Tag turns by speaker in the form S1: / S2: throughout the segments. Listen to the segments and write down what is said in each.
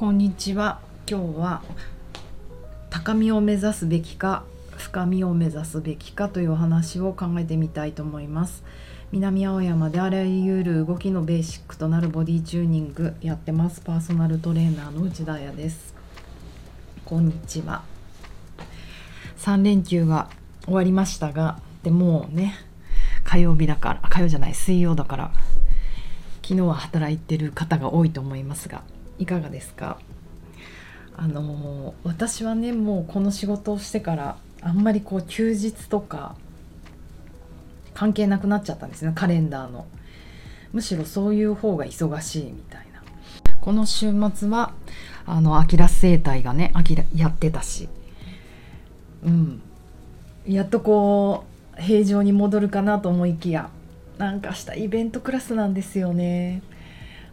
S1: こんにちは。今日は高みを目指すべきか深みを目指すべきかというお話を考えてみたいと思います。南青山であらゆる動きのベーシックとなるボディチューニングやってます。パーソナルトレーナーの内田彩です。こんにちは。3連休が終わりましたがでもうね火曜日だから火曜じゃない水曜だから昨日は働いてる方が多いと思いますがいかがですか？あの私はねもうこの仕事をしてからあんまりこう休日とか関係なくなっちゃったんですねカレンダーの。むしろそういう方が忙しいみたいな。この週末はあのアキラ生態がねアキラやってたし。うん。やっとこう平常に戻るかなと思いきやなんかしたイベントクラスなんですよね。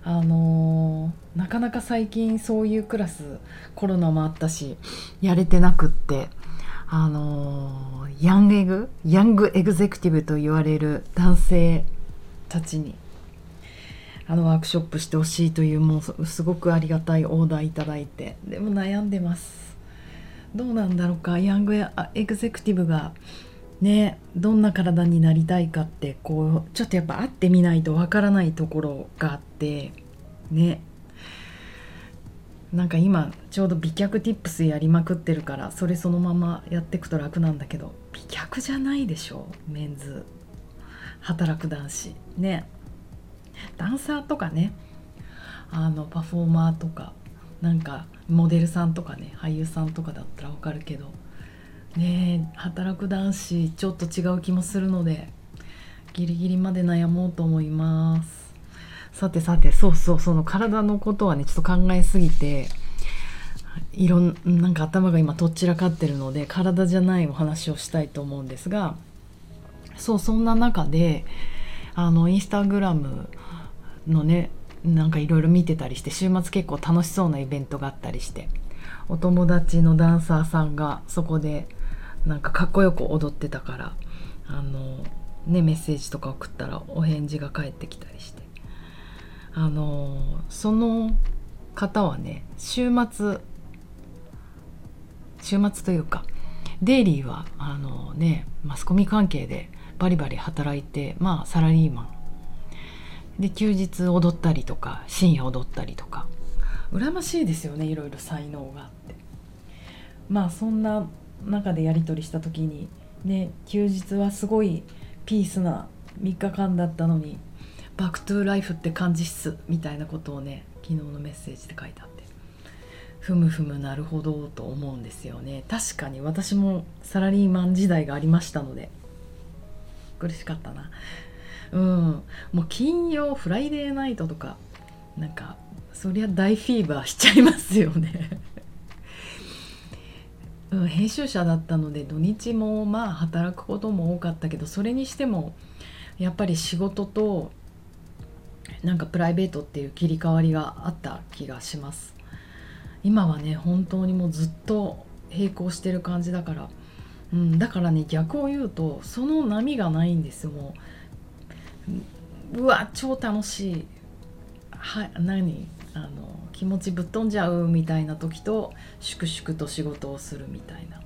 S1: あのー、なかなか最近そういうクラスコロナもあったしやれてなくってあのー、ヤングエグヤングエグゼクティブと言われる男性たちにあのワークショップしてほしいというもうすごくありがたいオーダーいただいてでも悩んでます。どうなんだろうかヤングエグゼクティブがねどんな体になりたいかってこうちょっとやっぱ会ってみないとわからないところがあってね。なんか今ちょうど美脚ティップスやりまくってるからそれそのままやってくと楽なんだけど美脚じゃないでしょメンズ。働く男子。ね。ダンサーとかね。あのパフォーマーとかなんかモデルさんとかね俳優さんとかだったらわかるけどね働く男子ちょっと違う気もするのでギリギリまで悩もうと思います。さてさてそうそうその体のことはねちょっと考えすぎていろんなんか頭が今とっちらかってるので体じゃないお話をしたいと思うんですがそうそんな中であのインスタグラムのねなんかいろいろ見てたりして週末結構楽しそうなイベントがあったりしてお友達のダンサーさんがそこでなんかかっこよく踊ってたからあの、ね、メッセージとか送ったらお返事が返ってきたりして。あのその方はね週末週末というかデイリーはあのねマスコミ関係でバリバリ働いてまあサラリーマン。で休日踊ったりとか深夜踊ったりとか。羨ましいですよねいろいろ才能があって。まあそんな中でやり取りした時にね休日はすごいピースな3日間だったのにバックトゥライフって感じっすみたいなことをね昨日のメッセージで書いてあって。ふむふむなるほどと思うんですよね。確かに私もサラリーマン時代がありましたので苦しかったな。うん。もう金曜フライデーナイトとかなんかそりゃ大フィーバーしちゃいますよね。うん、編集者だったので土日もまあ働くことも多かったけどそれにしてもやっぱり仕事となんかプライベートっていう切り替わりがあった気がします。今はね本当にもうずっと並行してる感じだから、うん、だからね逆を言うとその波がないんですもう。うわ超楽しい。はい何？あの気持ちぶっ飛んじゃうみたいな時と粛々と仕事をするみたいな。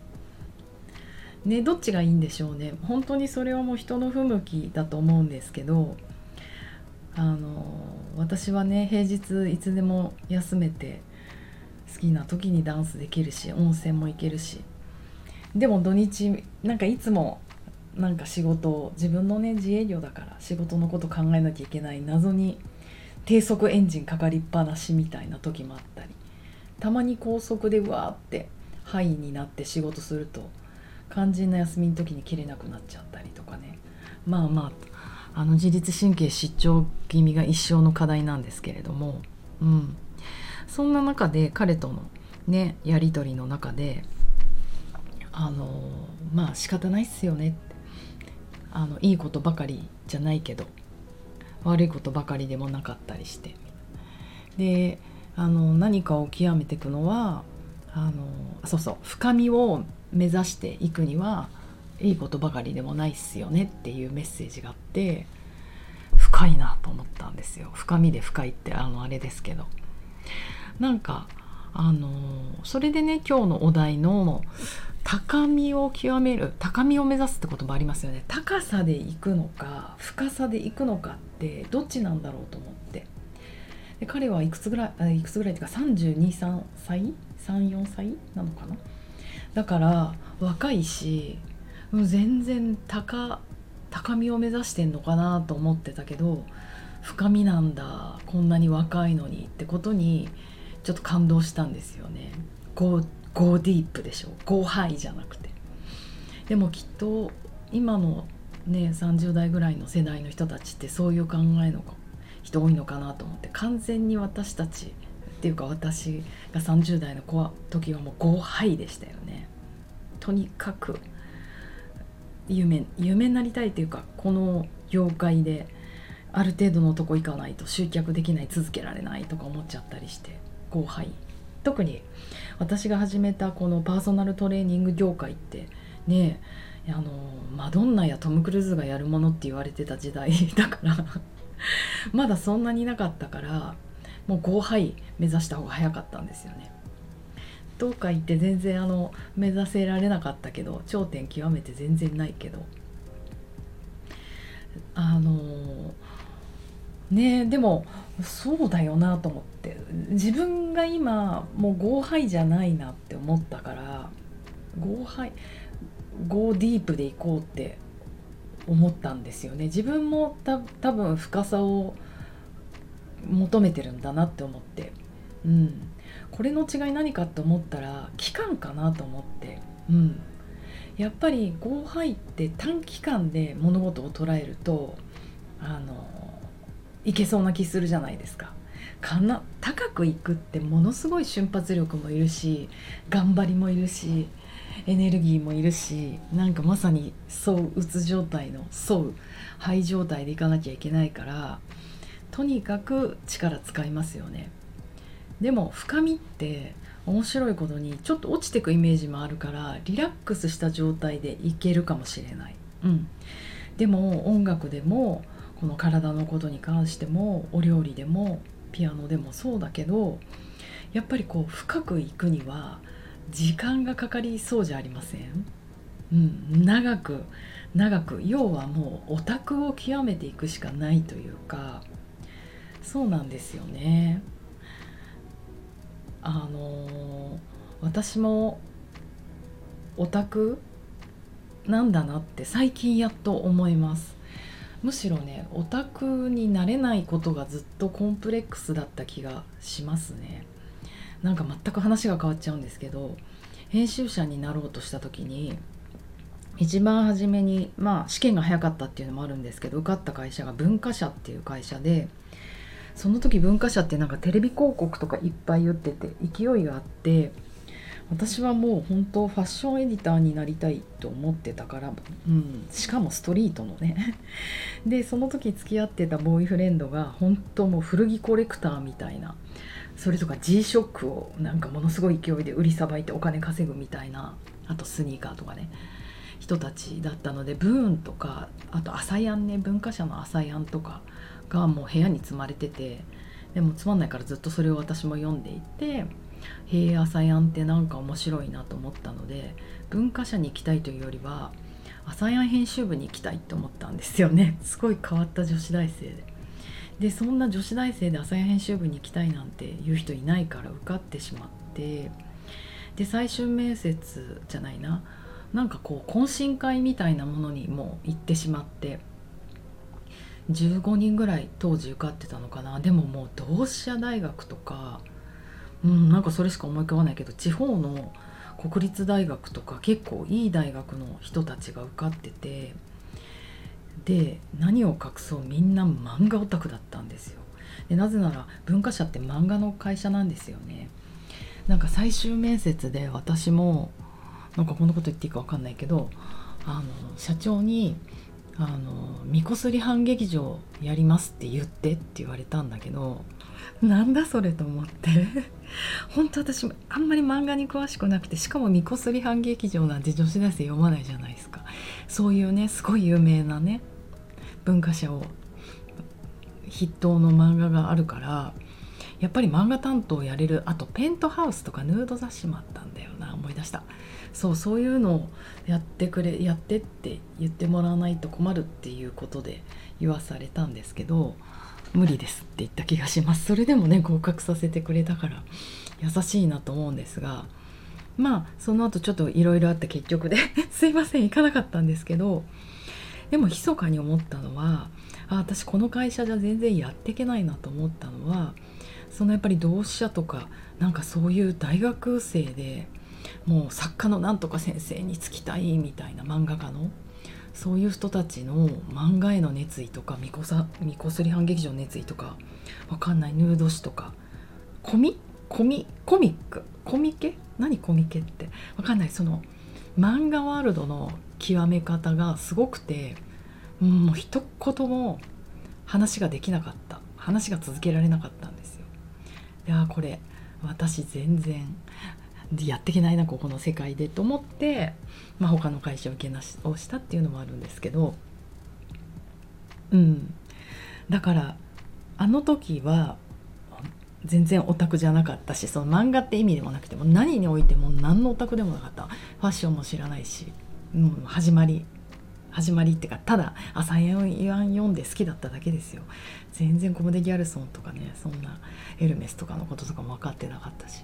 S1: ねどっちがいいんでしょうね本当にそれはもう人の不向きだと思うんですけどあの私はね平日いつでも休めて好きな時にダンスできるし温泉も行けるしでも土日なんかいつもなんか仕事を自分のね自営業だから仕事のこと考えなきゃいけない謎に低速エンジンかかりっぱなしみたいな時もあったりたまに高速でわーってハイになって仕事すると肝心な休みの時に切れなくなっちゃったりとかね。まあまああの自律神経失調気味が一生の課題なんですけれども、うん、そんな中で彼とのねやり取りの中であのまあ仕方ないっすよねって。あのいいことばかりじゃないけど悪いことばかりでもなかったりして。であの何かを極めていくのはあのそうそう深みを目指していくにはいいことばかりでもないっすよねっていうメッセージがあって深いなと思ったんですよ。深みで深いってあのあれですけど。なんかあのそれでね今日のお題の高みを極める高みを目指すって言葉ありますよね。高さで行くのか深さで行くのかってどっちなんだろうと思って。で彼はいくつぐらいいくつぐらいっていうか323歳？34歳なのかな？だから若いし全然高高みを目指してんのかなと思ってたけど深みなんだこんなに若いのにってことにちょっと感動したんですよね。 go deep でしょ go high じゃなくて。でもきっと今のね30代ぐらいの世代の人たちってそういう考えの人多いのかなと思って完全に私たちっていうか私が30代の子は時はもう go high でしたよね。とにかく夢夢になりたいっていうかこの業界である程度のとこ行かないと集客できない続けられないとか思っちゃったりして後輩特に私が始めたこのパーソナルトレーニング業界ってねあのマドンナやトム・クルーズがやるものって言われてた時代 だからまだそんなになかったからもう後輩目指した方が早かったんですよね。どうか言って全然あの目指せられなかったけど頂点極めて全然ないけどあのねでもそうだよなと思って。自分が今もう go high じゃないなって思ったから go high go deep でいこうって思ったんですよね。自分も多分深さを求めてるんだなって思って。うん。これの違い何かって思ったら期間かなと思って。うん。やっぱりゴーハイって短期間で物事を捉えるとあのいけそうな気するじゃないですか。かな高くいくってものすごい瞬発力もいるし頑張りもいるしエネルギーもいるしなんかまさにそううつ状態のそう肺状態でいかなきゃいけないからとにかく力使いますよね。でも深みって面白いことにちょっと落ちてくイメージもあるからリラックスした状態でいけるかもしれない、うん、でも音楽でもこの体のことに関してもお料理でもピアノでもそうだけどやっぱりこう深くいくには時間がかかりそうじゃありません、うん、長く長く要はもうオタクを極めていくしかないというかそうなんですよね。あの私もオタクなんだなって最近やっと思いますむしろねオタクになれないことがずっとコンプレックスだった気がしますね。なんか全く話が変わっちゃうんですけど編集者になろうとした時に一番初めにまあ試験が早かったっていうのもあるんですけど受かった会社が文化社っていう会社でその時文化社ってなんかテレビ広告とかいっぱい打ってて勢いがあって私はもう本当ファッションエディターになりたいと思ってたから、うん、しかもストリートのね。でその時付き合ってたボーイフレンドが本当もう古着コレクターみたいなそれとか G ショックをなんかものすごい勢いで売りさばいてお金稼ぐみたいなあとスニーカーとかね人たちだったのでブーンとかあと朝やんね文化社の朝やんとかがもう部屋に積まれててでもつまんないからずっとそれを私も読んでいて「へえ朝やんってなんか面白いな」と思ったので文化社に行きたいというよりは朝やん編集部に行きたいと思ったんですよね。すごい変わった女子大生で。でそんな女子大生で朝や編集部に行きたいなんていう人いないから受かってしまって。で最終面接じゃないな。なんかこう懇親会みたいなものにも行ってしまって。15人ぐらい当時受かってたのかな。でももう同志社大学とかうんなんかそれしか思い浮かばないけど地方の国立大学とか結構いい大学の人たちが受かっててで何を隠そうみんな漫画オタクだったんですよ。でなぜなら文化社って漫画の会社なんですよね。なんか最終面接で私もなんかこんなこと言っていいか分かんないけどあの社長にあの「みこすり反劇場やります」って言ってって言われたんだけどなんだそれと思って。本当私あんまり漫画に詳しくなくてしかも「みこすり反劇場」なんて女子大生読まないじゃないですか。そういうねすごい有名なね文化社を筆頭の漫画があるからやっぱり漫画担当やれるあとペントハウスとかヌード雑誌もあったんだよな思い出した。そうそういうのをやってくれやってって言ってもらわないと困るっていうことで言わされたんですけど無理ですって言った気がします。それでもね合格させてくれたから優しいなと思うんですがまあその後ちょっといろいろあって結局で すいません行かなかったんですけどでも密かに思ったのはあ私この会社じゃ全然やっていけないなと思ったのはそのやっぱり同志社とかなんかそういう大学生でもう作家のなんとか先生につきたいみたいな漫画家のそういう人たちの漫画への熱意とかみこさみこすり反劇場の熱意とかわかんないヌード誌とかコミコミコミック？コミケ？何コミケって？わかんないその漫画ワールドの極め方がすごくてもう一言も話ができなかった。話が続けられなかったんですよ。いやこれ私全然やっていけないなここの世界でと思って、まあ、他の会社を受けなしをしたっていうのもあるんですけどうん。だからあの時は全然オタクじゃなかったしその漫画って意味でもなくても何においても何のオタクでもなかった。ファッションも知らないしもう始まり始まりっていうかただ朝やん読んで好きだっただけですよ。全然コモデ・ギャルソンとかねそんなエルメスとかのこととかも分かってなかったし。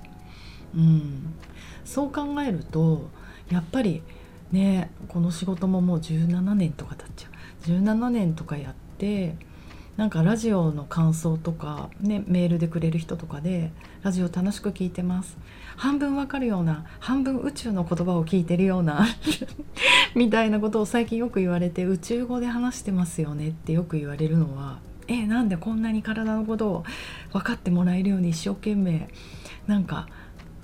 S1: うん。そう考えるとやっぱりねこの仕事ももう17年とか経っちゃう。17年とかやってなんかラジオの感想とか、ね、メールでくれる人とかで「ラジオ楽しく聞いてます」半分わかるような半分宇宙の言葉を聞いてるような みたいなことを最近よく言われて宇宙語で話してますよねってよく言われるのはえなんでこんなに体のことを分かってもらえるように一生懸命なんか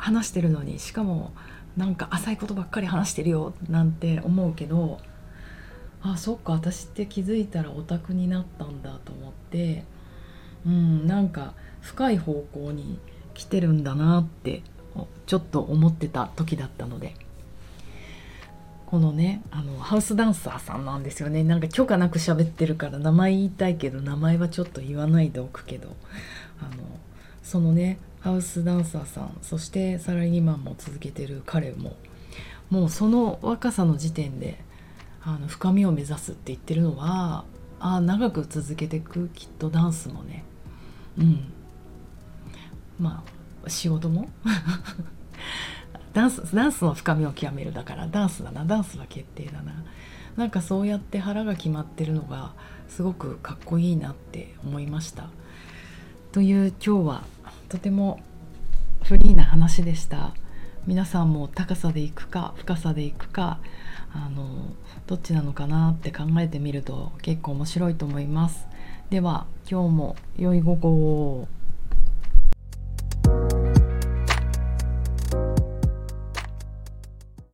S1: 話してるのにしかもなんか浅いことばっかり話してるよなんて思うけどあそっか私って気づいたらオタクになったんだと思ってうんなんか深い方向に来てるんだなってちょっと思ってた時だったので。このねあのハウスダンサーさんなんですよね。なんか許可なく喋ってるから名前言いたいけど名前はちょっと言わないでおくけどあのそのねハウスダンサーさんそしてサラリーマンも続けてる彼も。もうその若さの時点であの深みを目指すって言ってるのはあ長く続けていくきっとダンスもね。うん。まあ仕事も？ダンスダンスの深みを極めるだからダンスだなダンスは決定だな。なんかそうやって腹が決まってるのがすごくかっこいいなって思いました。という今日はとてもフリーな話でした。皆さんも高さでいくか深さでいくかあのどっちなのかなって考えてみると結構面白いと思います。では今日も良い午後を。